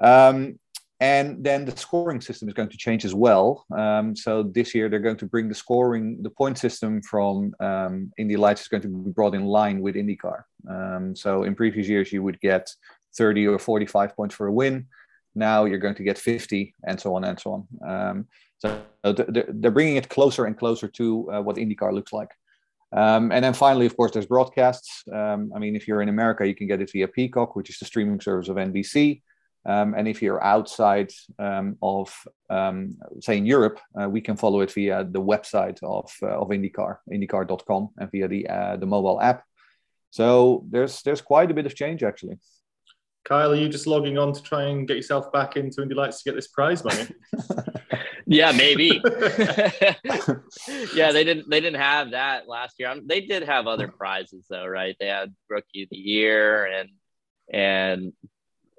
Um, and then the scoring system is going to change as well. Um, so this year they're going to bring the scoring, the point system from um, Indy Lights is going to be brought in line with IndyCar. Um, so in previous years you would get 30 or 45 points for a win. Now you're going to get 50 and so on and so on. Um, so they're bringing it closer and closer to uh, what IndyCar looks like. Um, and then finally, of course, there's broadcasts. Um, I mean, if you're in America, you can get it via Peacock, which is the streaming service of NBC. Um, and if you're outside um, of, um, say, in Europe, uh, we can follow it via the website of, uh, of IndyCar, IndyCar.com, and via the uh, the mobile app. So there's there's quite a bit of change actually. Kyle, are you just logging on to try and get yourself back into Indy Lights to get this prize money? (laughs) yeah, maybe. (laughs) (laughs) yeah, they didn't they didn't have that last year. I mean, they did have other prizes though, right? They had Rookie of the Year and and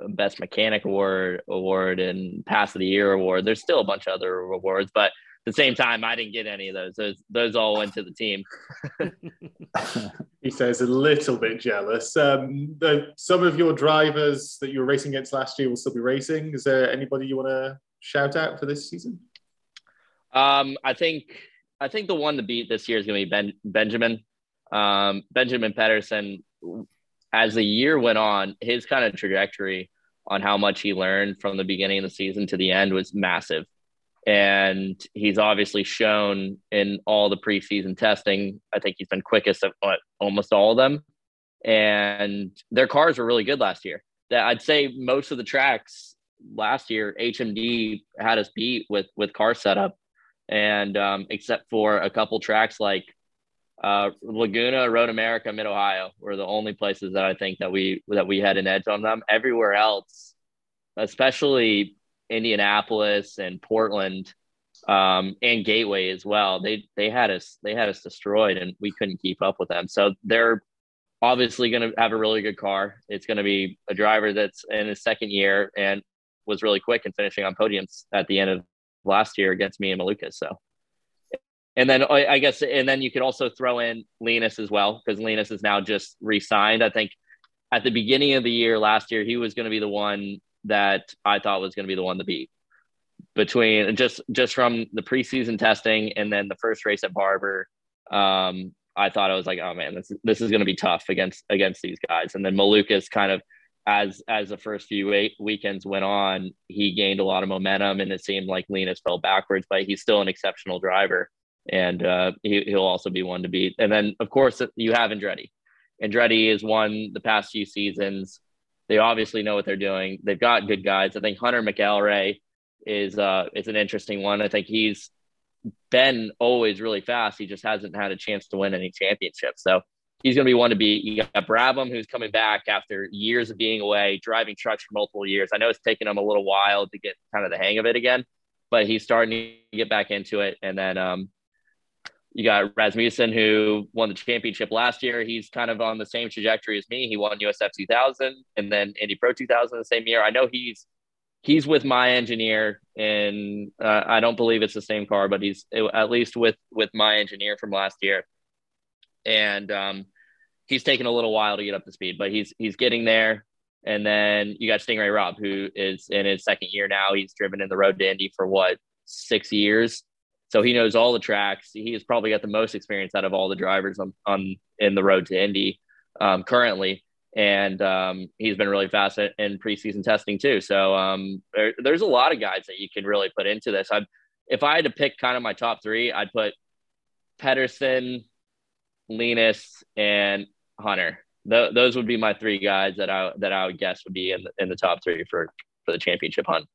Best Mechanic Award award and Pass of the Year award. There's still a bunch of other awards, but at the same time, I didn't get any of those. Those, those all went to the team. (laughs) he says a little bit jealous. Um, the, some of your drivers that you were racing against last year will still be racing. Is there anybody you want to shout out for this season? Um, I think I think the one to beat this year is going to be ben, Benjamin. Um, Benjamin Pedersen. As the year went on, his kind of trajectory on how much he learned from the beginning of the season to the end was massive and he's obviously shown in all the preseason testing. I think he's been quickest at almost all of them, and their cars were really good last year. That I'd say most of the tracks last year, HMD had us beat with with car setup, and um, except for a couple tracks like uh, Laguna, Road America, Mid Ohio were the only places that I think that we that we had an edge on them. Everywhere else, especially Indianapolis and Portland um, and Gateway as well. They they had us they had us destroyed and we couldn't keep up with them. So they're obviously going to have a really good car. It's going to be a driver that's in his second year and was really quick and finishing on podiums at the end of last year against me and Malukas. So, and then I guess, and then you could also throw in Linus as well because Linus is now just re-signed. I think at the beginning of the year last year, he was going to be the one that I thought was going to be the one to beat between just just from the preseason testing and then the first race at Barber. um, I thought I was like, oh man, this this is going to be tough against against these guys. And then Malukas kind of as as the first few eight weekends went on, he gained a lot of momentum, and it seemed like Linus fell backwards, but he's still an exceptional driver, and uh, he, he'll also be one to beat. And then of course you have Andretti. Andretti has won the past few seasons. They obviously know what they're doing. They've got good guys. I think Hunter McElrea is uh is an interesting one. I think he's been always really fast. He just hasn't had a chance to win any championships. So he's going to be one to beat. You got Brabham, who's coming back after years of being away, driving trucks for multiple years. I know it's taken him a little while to get kind of the hang of it again, but he's starting to get back into it. And then um, you got Rasmussen, who won the championship last year. He's kind of on the same trajectory as me. He won USF 2000 and then Indy Pro 2000 the same year. I know he's he's with my engineer and uh, i don't believe it's the same car but he's at least with with my engineer from last year and um, he's taken a little while to get up to speed but he's he's getting there and then you got Sting Ray Robb, who is in his second year now he's driven in the road to indy for what six years so he knows all the tracks he has probably got the most experience out of all the drivers on, on in the road to indy um, currently and um, he's been really fast in preseason testing too. So um, there, there's a lot of guys that you can really put into this. i if I had to pick kind of my top three, I'd put Pedersen, Linus, and Hunter. Th- those would be my three guys that I that I would guess would be in the, in the top three for for the championship hunt.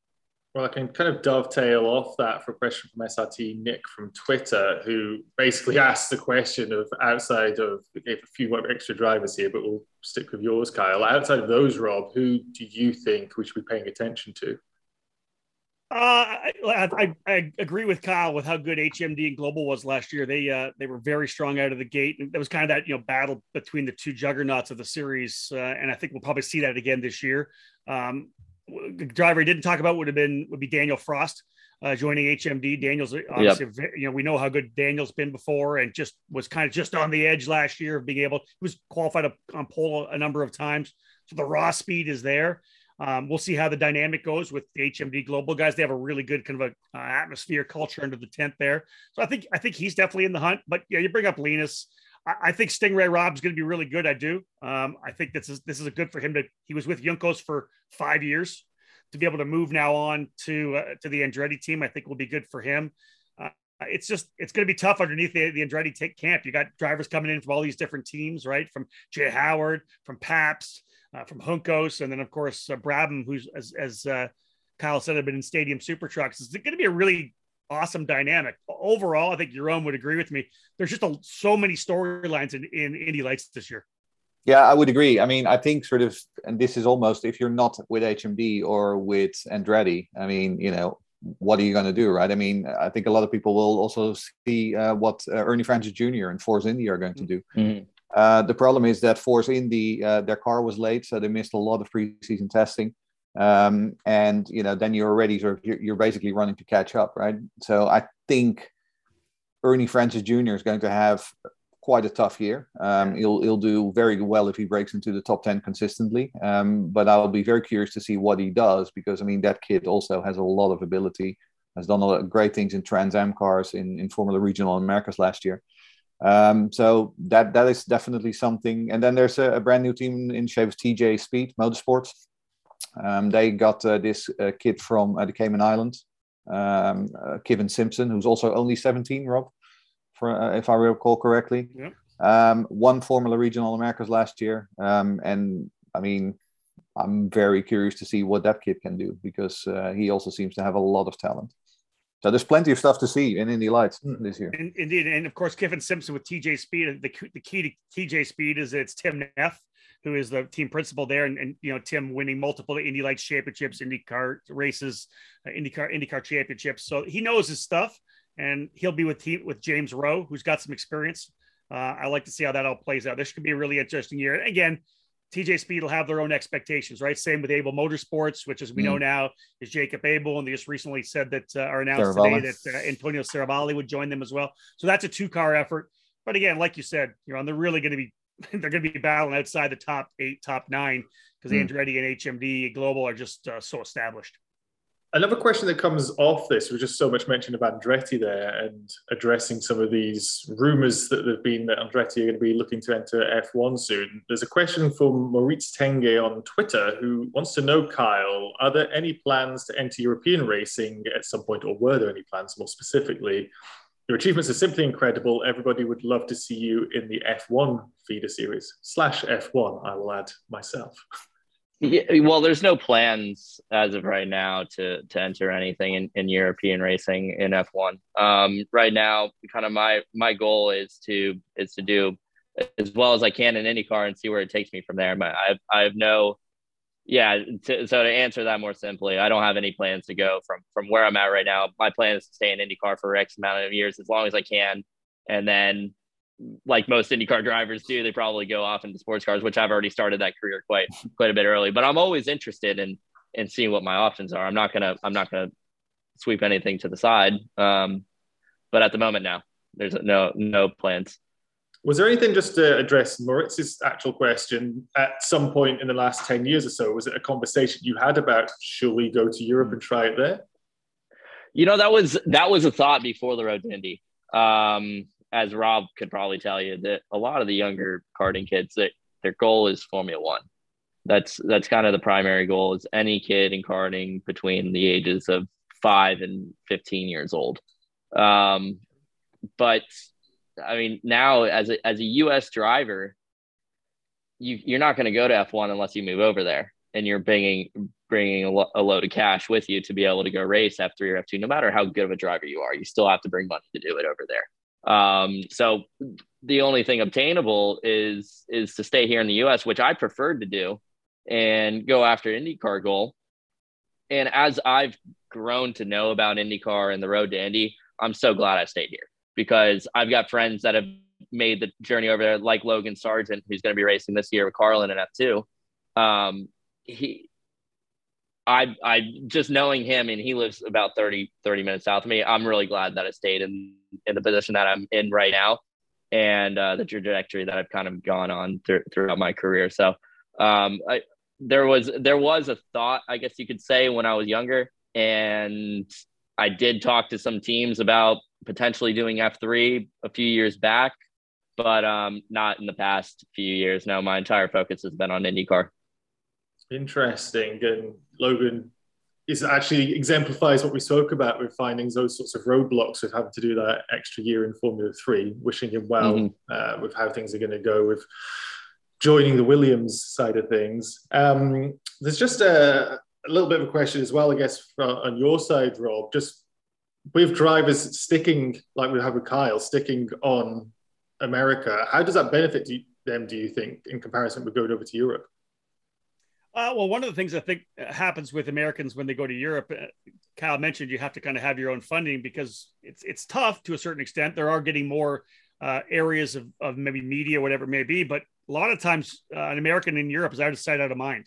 Well, I can kind of dovetail off that for a question from SRT Nick from Twitter, who basically (laughs) asked the question of outside of gave a few extra drivers here, but we'll stick with yours, Kyle. Outside of those, Rob, who do you think we should be paying attention to? Uh, I, I, I, agree with Kyle with how good HMD and Global was last year. They uh, they were very strong out of the gate. And there was kind of that you know battle between the two juggernauts of the series, uh, and I think we'll probably see that again this year. Um, driver he didn't talk about would have been would be Danial Frost uh, joining HMD. Danial's obviously yep. you know we know how good Danial's been before and just was kind of just on the edge last year of being able. He was qualified on pole a number of times, so the raw speed is there. Um, we'll see how the dynamic goes with the HMD Global guys. They have a really good kind of a uh, atmosphere culture under the tent there. So I think I think he's definitely in the hunt. But yeah, you bring up Linus. I, think Sting Ray Robb's going to be really good. I do. Um, I think this is this is a good for him to. He was with Juncos for five years to be able to move now on to uh, to the Andretti team. I think will be good for him. Uh, it's just it's going to be tough underneath the, the Andretti take camp. You got drivers coming in from all these different teams, right? From Jay Howard, from Pabst, uh, from Juncos, and then of course uh, Brabham, who's as as uh, Kyle said, have been in Stadium Super Trucks. It's going to be a really awesome dynamic. Overall, I think Jeroen would agree with me. There's just a, so many storylines in, in Indy Lights this year. Yeah, I would agree. I mean, I think sort of, and this is almost if you're not with HMD or with Andretti, I mean, you know, what are you going to do, right? I mean, I think a lot of people will also see uh, what uh, Ernie Francis Jr. and Force Indy are going to do. Mm-hmm. Uh, the problem is that Force Indy, uh, their car was late, so they missed a lot of preseason testing um, and you know then you're already sort of you're, you're, basically running to catch up right? So i think ernie francis jr is going to have quite a tough year. Um, he'll, he'll do very well if he breaks into the top 10 consistently. Um, but i'll be very curious to see what he does because i mean that kid also has a lot of ability has done a lot of great things in trans am cars in, in formula regional americas last year. Um, so that that is definitely something. And then there's a, a brand new team in shape of tj speed motorsports um, they got uh, this uh, kid from uh, the Cayman Islands, um, uh, Kevin Simpson, who's also only 17, Rob, for, uh, if I recall correctly. Yeah. Um, won Formula Regional Americas last year. Um, and I mean, I'm very curious to see what that kid can do because uh, he also seems to have a lot of talent. So there's plenty of stuff to see in Indy Lights mm. this year. Indeed, and of course, Kevin Simpson with TJ Speed. The, the key to TJ Speed is it's Tim Neff, who is the team principal there, and, and you know Tim winning multiple Indy Lights championships, IndyCar races, uh, IndyCar IndyCar championships. So he knows his stuff, and he'll be with team with James Rowe, who's got some experience. Uh, I like to see how that all plays out. This could be a really interesting year. Again, TJ Speed will have their own expectations, right? Same with Abel Motorsports, which, as we mm. know now, is Jacob Abel, and they just recently said that uh, are announced today that uh, Antonio Serravalle would join them as well. So that's a two-car effort. But again, like you said, you know, they're really going to be (laughs) they're going to be battling outside the top eight, top nine, because mm. Andretti and HMD Global are just uh, so established. Another question that comes off this was just so much mention of Andretti there and addressing some of these rumours that there have been that Andretti are going to be looking to enter F1 soon. There's a question from Moritz Tenge on Twitter who wants to know, Kyle, are there any plans to enter European racing at some point, or were there any plans more specifically? Your achievements are simply incredible. Everybody would love to see you in the F1 feeder series slash F1, I will add myself. (laughs) Yeah, well, there's no plans as of right now to to enter anything in, in European racing in F1. Um, right now, kind of my my goal is to is to do as well as I can in IndyCar and see where it takes me from there. But I I have no, yeah. To, so to answer that more simply, I don't have any plans to go from from where I'm at right now. My plan is to stay in IndyCar for X amount of years as long as I can, and then like most IndyCar drivers do, they probably go off into sports cars, which I've already started that career quite quite a bit early. But I'm always interested in in seeing what my options are. I'm not gonna I'm not gonna sweep anything to the side. Um, but at the moment now, there's no no plans. Was there anything just to address Moritz's actual question at some point in the last 10 years or so? Was it a conversation you had about should we go to Europe and try it there? You know, that was that was a thought before the road to Indy. Um, as Rob could probably tell you, that a lot of the younger karting kids that their goal is Formula One. That's that's kind of the primary goal. Is any kid in karting between the ages of five and fifteen years old. Um, but I mean, now as a as a U.S. driver, you you're not going to go to F1 unless you move over there, and you're bringing bringing a, lo- a load of cash with you to be able to go race F3 or F2. No matter how good of a driver you are, you still have to bring money to do it over there. Um, so the only thing obtainable is is to stay here in the U.S., which I preferred to do, and go after IndyCar goal. And as I've grown to know about IndyCar and the road to Indy, I'm so glad I stayed here because I've got friends that have made the journey over there, like Logan Sargent, who's going to be racing this year with Carlin in F2. Um, he I I just knowing him and he lives about 30 30 minutes south of me. I'm really glad that I stayed in in the position that I'm in right now and uh, the trajectory that I've kind of gone on th- throughout my career. So um, I, there was there was a thought, I guess you could say, when I was younger, and I did talk to some teams about potentially doing F3 a few years back, but um, not in the past few years. No, my entire focus has been on IndyCar. Interesting. And Logan is actually exemplifies what we spoke about with finding those sorts of roadblocks with having to do that extra year in Formula Three. Wishing him well mm-hmm. uh, with how things are going to go with joining the Williams side of things. Um, there's just a, a, little bit of a question as well, I guess, on your side, Rob. Just with drivers sticking, like we have with Kyle, sticking on America, how does that benefit them? Do you think, in comparison with going over to Europe? Uh, well, one of the things I think happens with Americans when they go to Europe, uh, Kyle mentioned you have to kind of have your own funding because it's it's tough to a certain extent. There are getting more uh, areas of, of maybe media, whatever it may be, but a lot of times uh, an American in Europe is out of sight, out of mind.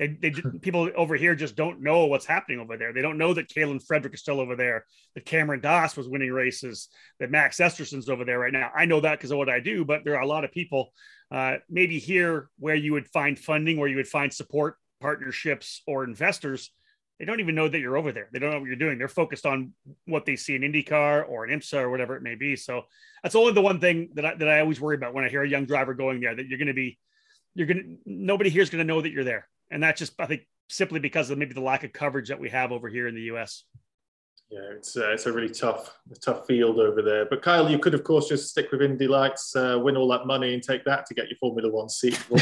They, they (laughs) people over here just don't know what's happening over there. They don't know that Kaylen Frederick is still over there, that Cameron Das was winning races, that Max Esterson's over there right now. I know that because of what I do, but there are a lot of people uh, maybe here where you would find funding, where you would find support partnerships or investors. They don't even know that you're over there. They don't know what you're doing. They're focused on what they see in IndyCar or an IMSA or whatever it may be. So that's only the one thing that I, that I always worry about when I hear a young driver going there. That you're going to be, you're going to nobody here is going to know that you're there and that's just I think simply because of maybe the lack of coverage that we have over here in the U.S. Yeah, it's uh, it's a really tough tough field over there. But Kyle, you could of course just stick with Indy Lights, uh, win all that money, and take that to get your Formula One seat. (laughs)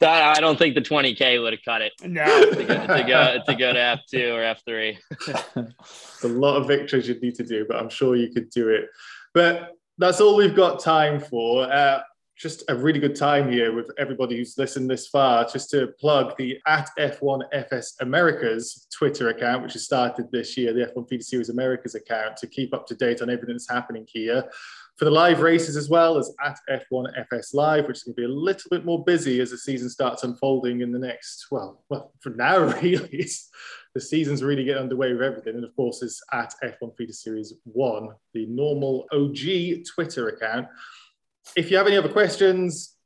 I don't think the 20k would have cut it. No, to go, to go to go to F2 or F3. it's a lot of victories you'd need to do, but I'm sure you could do it. But that's all we've got time for. Uh, just a really good time here with everybody who's listened this far. Just to plug the at F1 FS Americas Twitter account, which has started this year, the F1 Feeder Series Americas account, to keep up to date on everything that's happening here. For the live races as well as at F1 FS Live, which is going to be a little bit more busy as the season starts unfolding in the next, well, well, for now, (laughs) really, the season's really getting underway with everything. And of course, it's at F1 Feeder Series 1, the normal OG Twitter account if you have any other questions,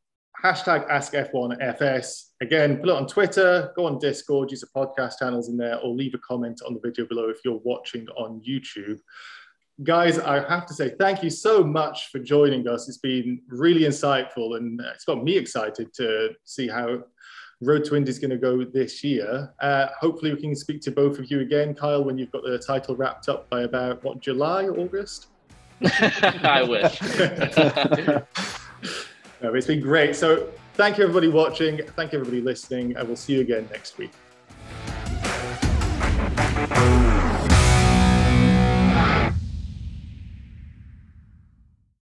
hashtag AskF1FS. Again, put it on Twitter, go on Discord, use the podcast channels in there, or leave a comment on the video below if you're watching on YouTube. Guys, I have to say thank you so much for joining us. It's been really insightful and it's got me excited to see how Road to Indy is going to go this year. Uh, hopefully, we can speak to both of you again, Kyle, when you've got the title wrapped up by about what July, August. (laughs) I wish. (laughs) no, it's been great. So, thank you everybody watching. Thank you everybody listening, and we'll see you again next week.